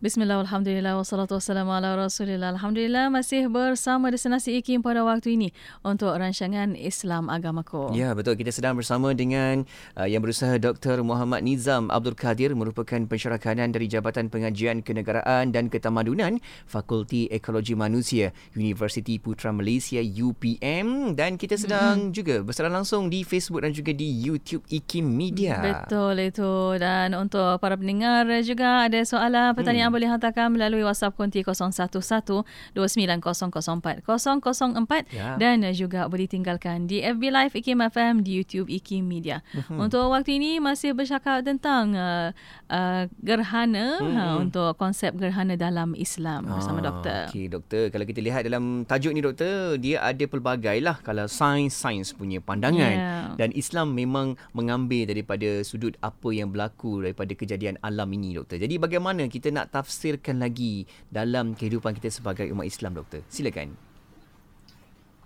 Bismillah, Alhamdulillah, wassalatu wassalamu ala rasulillah. Alhamdulillah masih bersama Destinasi IKIM pada waktu ini untuk rancangan Islam Agamaku. Ya, betul. Kita sedang bersama dengan uh, yang berusaha Dr. Muhammad Nizam Abdul Kadir merupakan pensyarah kanan dari Jabatan Pengajian Kenegaraan dan Ketamadunan Fakulti Ekologi Manusia Universiti Putra Malaysia UPM dan kita sedang hmm. juga bersiaran langsung di Facebook dan juga di YouTube IKIM Media. Betul itu. Dan untuk para pendengar juga ada soalan pertanyaan hmm boleh hantarkan melalui WhatsApp konti 0112900404 ya. dan juga boleh tinggalkan di FB Live IKIM FM di YouTube IKIM Media. Mm-hmm. Untuk waktu ini masih bercakap tentang uh, uh, gerhana mm-hmm. uh, untuk konsep gerhana dalam Islam bersama ah, doktor. Okey doktor, kalau kita lihat dalam tajuk ni doktor, dia ada pelbagai lah kalau sains-sains punya pandangan yeah. dan Islam memang mengambil daripada sudut apa yang berlaku daripada kejadian alam ini doktor. Jadi bagaimana kita nak tafsirkan lagi dalam kehidupan kita sebagai umat Islam doktor? Silakan.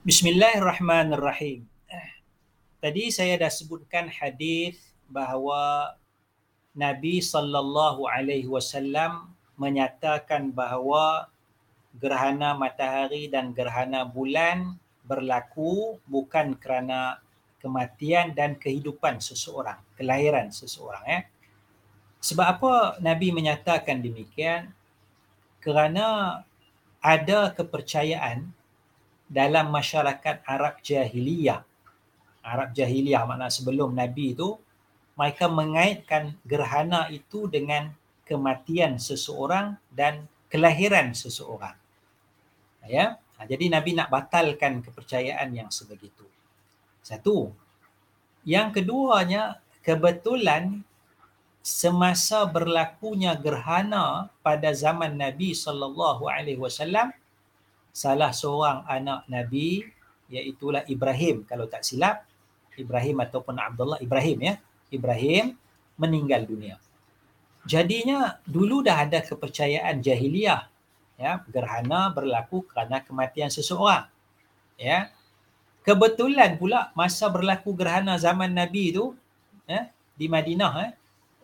Bismillahirrahmanirrahim. Tadi saya dah sebutkan hadis bahawa Nabi sallallahu alaihi wasallam menyatakan bahawa gerhana matahari dan gerhana bulan berlaku bukan kerana kematian dan kehidupan seseorang, kelahiran seseorang eh. Sebab apa Nabi menyatakan demikian? Kerana ada kepercayaan dalam masyarakat Arab jahiliyah. Arab jahiliyah makna sebelum Nabi itu mereka mengaitkan gerhana itu dengan kematian seseorang dan kelahiran seseorang. Ya. Ha, jadi Nabi nak batalkan kepercayaan yang sebegitu. Satu. Yang keduanya kebetulan semasa berlakunya gerhana pada zaman Nabi sallallahu alaihi wasallam salah seorang anak Nabi iaitu Ibrahim kalau tak silap Ibrahim ataupun Abdullah Ibrahim ya Ibrahim meninggal dunia. Jadinya dulu dah ada kepercayaan jahiliyah ya gerhana berlaku kerana kematian seseorang. Ya. Kebetulan pula masa berlaku gerhana zaman Nabi itu ya di Madinah eh,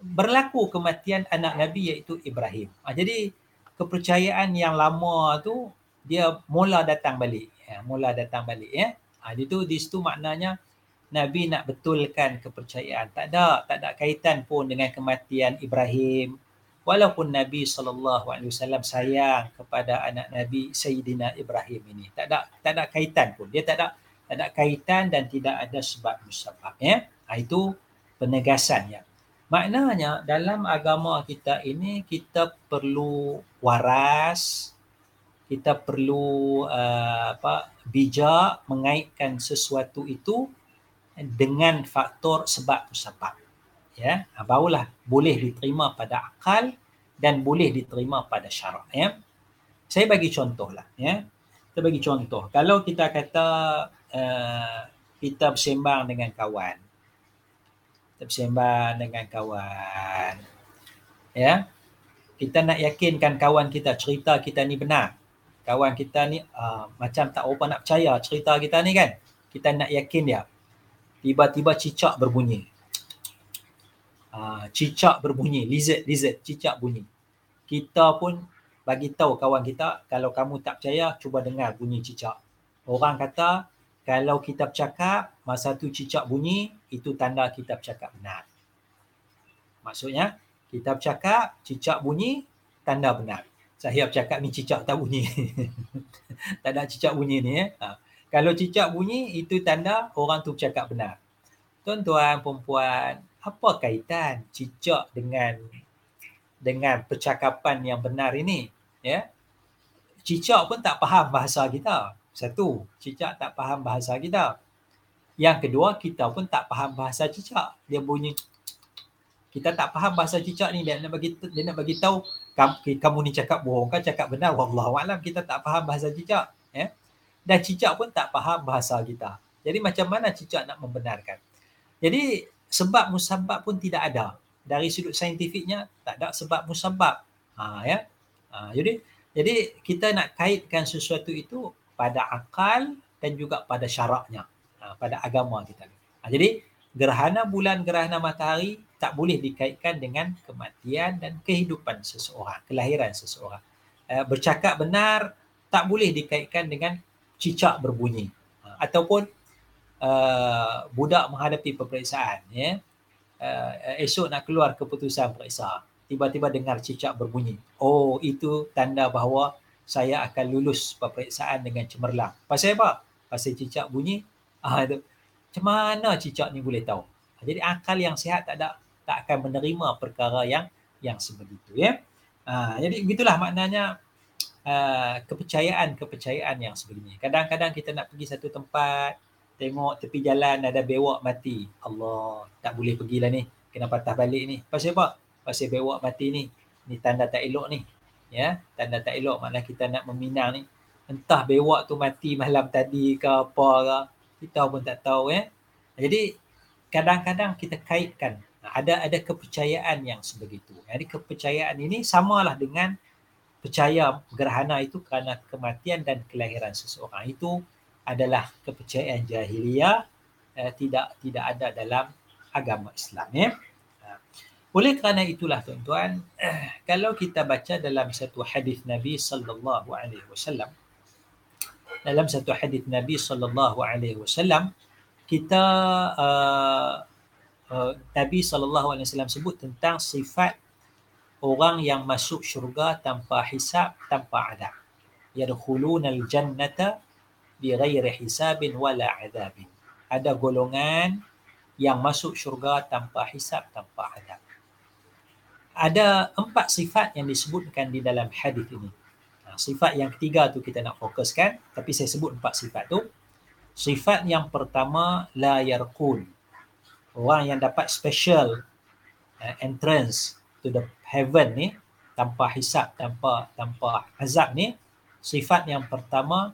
berlaku kematian anak Nabi iaitu Ibrahim. Ha, jadi kepercayaan yang lama tu dia mula datang balik. Ya, mula datang balik ya. Ha, itu di situ maknanya Nabi nak betulkan kepercayaan. Tak ada, tak ada kaitan pun dengan kematian Ibrahim. Walaupun Nabi SAW sayang kepada anak Nabi Sayyidina Ibrahim ini. Tak ada, tak ada kaitan pun. Dia tak ada, tak ada kaitan dan tidak ada sebab musabab. Ya? Ha, itu penegasan ya. Maknanya dalam agama kita ini kita perlu waras, kita perlu uh, apa bijak mengaitkan sesuatu itu dengan faktor sebab musabab. Ya, ha, barulah boleh diterima pada akal dan boleh diterima pada syarak ya. Saya bagi contohlah ya. Kita bagi contoh. Kalau kita kata uh, kita bersembang dengan kawan bersembang dengan kawan. Ya. Kita nak yakinkan kawan kita cerita kita ni benar. Kawan kita ni uh, macam tak apa nak percaya cerita kita ni kan. Kita nak yakin dia. Tiba-tiba cicak berbunyi. Uh, cicak berbunyi. Lizard, lizard. Cicak bunyi. Kita pun bagi tahu kawan kita kalau kamu tak percaya cuba dengar bunyi cicak. Orang kata kalau kita bercakap masa tu cicak bunyi itu tanda kita bercakap benar. Maksudnya kita bercakap cicak bunyi tanda benar. Saya bercakap ni cicak tak bunyi. tak ada cicak bunyi ni eh. Ha. Kalau cicak bunyi itu tanda orang tu bercakap benar. Tuan-tuan, perempuan, apa kaitan cicak dengan dengan percakapan yang benar ini? Ya. Cicak pun tak faham bahasa kita. Satu, cicak tak faham bahasa kita. Yang kedua, kita pun tak faham bahasa cicak. Dia bunyi kita tak faham bahasa cicak ni. Dia nak bagi dia nak bagi tahu kamu, kamu ni cakap bohong kan cakap benar. Wallahu alam kita tak faham bahasa cicak ya dan cicak pun tak faham bahasa kita. Jadi macam mana cicak nak membenarkan? Jadi sebab musabab pun tidak ada. Dari sudut saintifiknya tak ada sebab musabab ha ya? Ha, jadi jadi kita nak kaitkan sesuatu itu pada akal dan juga pada syaraknya, ha, pada agama kita. Ha, jadi gerhana bulan, gerhana matahari tak boleh dikaitkan dengan kematian dan kehidupan seseorang, kelahiran seseorang. Uh, bercakap benar tak boleh dikaitkan dengan cicak berbunyi uh, ataupun uh, budak menghadapi peperiksaan ya. Uh, esok nak keluar keputusan periksa tiba-tiba dengar cicak berbunyi. Oh, itu tanda bahawa saya akan lulus peperiksaan dengan cemerlang. Pasal apa? Pasal cicak bunyi. Ah itu. Macam mana cicak ni boleh tahu? Jadi akal yang sihat tak ada tak akan menerima perkara yang yang sebegitu ya. Ah, jadi begitulah maknanya uh, kepercayaan-kepercayaan yang sebegini. Kadang-kadang kita nak pergi satu tempat, tengok tepi jalan ada bewak mati. Allah, tak boleh pergilah ni. Kena patah balik ni. Pasal apa? pasal bewak mati ni ni tanda tak elok ni ya tanda tak elok maknanya kita nak meminang ni. Entah bewak tu mati malam tadi ke apa ke kita pun tak tahu ya. Jadi kadang-kadang kita kaitkan. Ada ada kepercayaan yang sebegitu. Jadi kepercayaan ini samalah dengan percaya gerhana itu kerana kematian dan kelahiran seseorang. Itu adalah kepercayaan jahiliyah eh, tidak tidak ada dalam agama Islam ya oleh kerana itulah tuan-tuan, eh, kalau kita baca dalam satu hadis Nabi sallallahu alaihi wasallam dalam satu hadis Nabi sallallahu alaihi wasallam kita uh, uh, Nabi sallallahu alaihi wasallam sebut tentang sifat orang yang masuk syurga tanpa hisab tanpa adab. Yadkhuluna al-jannata bighairi hisabin wala adabin. Ada golongan yang masuk syurga tanpa hisab tanpa adab ada empat sifat yang disebutkan di dalam hadis ini. Ha, sifat yang ketiga tu kita nak fokuskan, tapi saya sebut empat sifat tu. Sifat yang pertama la yarqun. Orang yang dapat special uh, entrance to the heaven ni tanpa hisap, tanpa tanpa azab ni, sifat yang pertama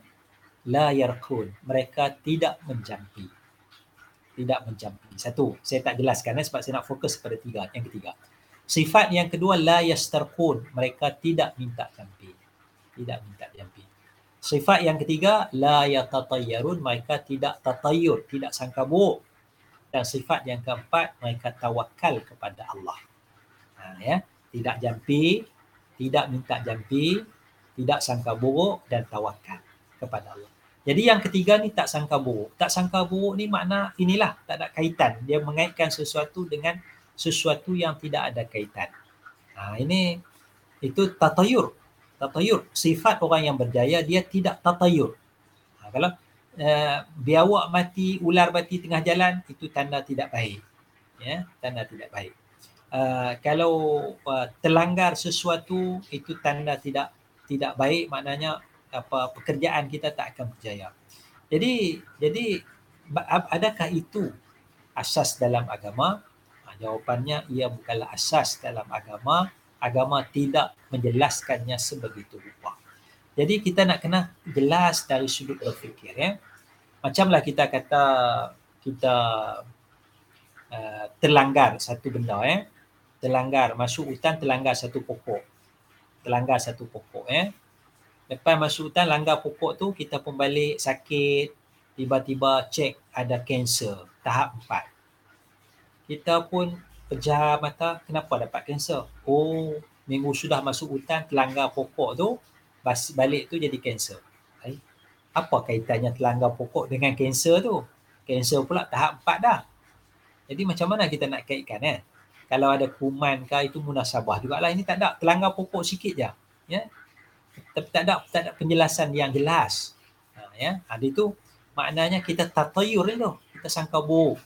la yarqun. Mereka tidak menjampi. Tidak menjampi. Satu, saya tak jelaskan eh, sebab saya nak fokus pada tiga, yang ketiga. Sifat yang kedua la yastarqun, mereka tidak minta jampi. Tidak minta jampi. Sifat yang ketiga la yatatayyarun, mereka tidak tatayyur, tidak sangka buruk. Dan sifat yang keempat mereka tawakal kepada Allah. Ha, ya, tidak jampi, tidak minta jampi, tidak sangka buruk dan tawakal kepada Allah. Jadi yang ketiga ni tak sangka buruk. Tak sangka buruk ni makna inilah tak ada kaitan. Dia mengaitkan sesuatu dengan sesuatu yang tidak ada kaitan. Ha, ini itu tatayur. Tatayur. Sifat orang yang berjaya, dia tidak tatayur. Ha, kalau uh, biawak mati, ular mati tengah jalan, itu tanda tidak baik. Ya, tanda tidak baik. Uh, kalau uh, terlanggar sesuatu, itu tanda tidak tidak baik, maknanya apa pekerjaan kita tak akan berjaya. Jadi, jadi adakah itu asas dalam agama? Jawapannya ia bukanlah asas dalam agama. Agama tidak menjelaskannya sebegitu rupa. Jadi kita nak kena jelas dari sudut berfikir ya. Macamlah kita kata kita uh, terlanggar satu benda ya. Terlanggar masuk hutan terlanggar satu pokok. Terlanggar satu pokok ya. Lepas masuk hutan langgar pokok tu kita pun balik sakit tiba-tiba cek ada kanser tahap empat kita pun pejam mata kenapa dapat kanser oh minggu sudah masuk hutan terlanggar pokok tu balik tu jadi kanser apa kaitannya terlanggar pokok dengan kanser tu? Kanser pula tahap empat dah. Jadi macam mana kita nak kaitkan eh? Kalau ada kuman ke itu munasabah jugalah. Ini tak ada terlanggar pokok sikit je ya? Tapi tak ada tak ada penjelasan yang jelas. Ha, ya? Ada itu maknanya kita tatayur tu kita sangka buruk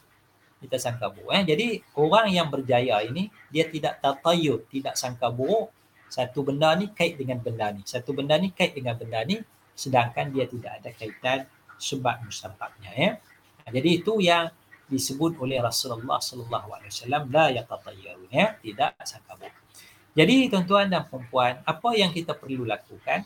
kita sangka buruk. Eh? Jadi orang yang berjaya ini dia tidak tatayur, tidak sangka buruk. Satu benda ni kait dengan benda ni. Satu benda ni kait dengan benda ni sedangkan dia tidak ada kaitan sebab musababnya. Eh? Jadi itu yang disebut oleh Rasulullah sallallahu alaihi wasallam la yatatayyarun ya tidak sangka buruk. Jadi tuan-tuan dan puan apa yang kita perlu lakukan?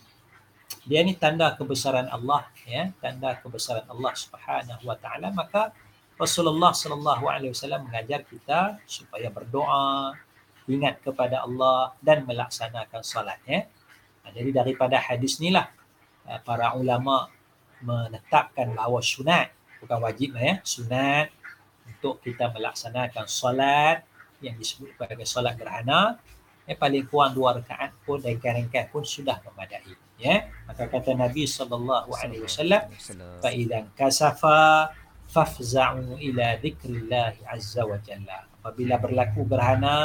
Dia ni tanda kebesaran Allah ya, tanda kebesaran Allah Subhanahu wa taala maka Rasulullah sallallahu alaihi wasallam mengajar kita supaya berdoa, ingat kepada Allah dan melaksanakan solat ya. Jadi daripada hadis inilah eh, para ulama menetapkan bahawa sunat bukan wajib ya, sunat untuk kita melaksanakan solat yang disebut sebagai solat gerhana eh, paling kurang dua rakaat pun dan ringkas pun sudah memadai ya. Maka kata Nabi sallallahu alaihi wasallam. Fa idzan kasafa fafza'u ila dzikrillah azza wa jalla apabila berlaku gerhana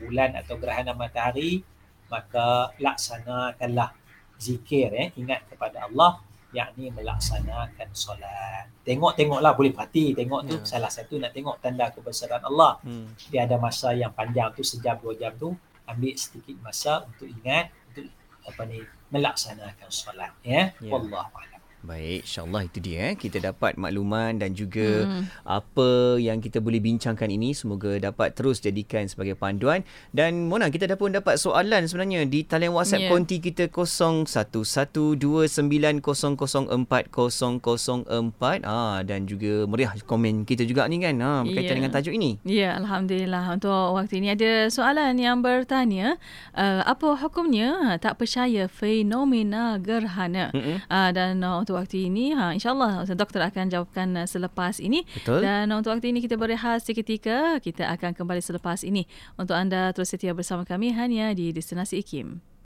bulan atau gerhana matahari maka laksanakanlah zikir eh ingat kepada Allah yakni melaksanakan solat. Tengok-tengoklah boleh parti. Tengok tu yeah. salah satu nak tengok tanda kebesaran Allah. Hmm. Dia ada masa yang panjang tu sejam dua jam tu ambil sedikit masa untuk ingat untuk apa ni melaksanakan solat ya. Yeah. Wallahu a'lam. Baik, insyaAllah itu dia. Eh. Kita dapat makluman dan juga hmm. apa yang kita boleh bincangkan ini. Semoga dapat terus jadikan sebagai panduan. Dan Mona, kita dah pun dapat soalan sebenarnya di talian WhatsApp yeah. konti kita 011290040004. Ah, dan juga meriah komen kita juga ni kan ah, berkaitan yeah. dengan tajuk ini. Ya, yeah, Alhamdulillah. Untuk waktu ini ada soalan yang bertanya. Uh, apa hukumnya tak percaya fenomena gerhana? Mm-hmm. Uh, dan uh, untuk waktu ini. Ha, InsyaAllah doktor akan jawabkan uh, selepas ini. Betul. Dan untuk waktu ini kita berehat seketika. Kita akan kembali selepas ini. Untuk anda terus setia bersama kami hanya di Destinasi IKIM.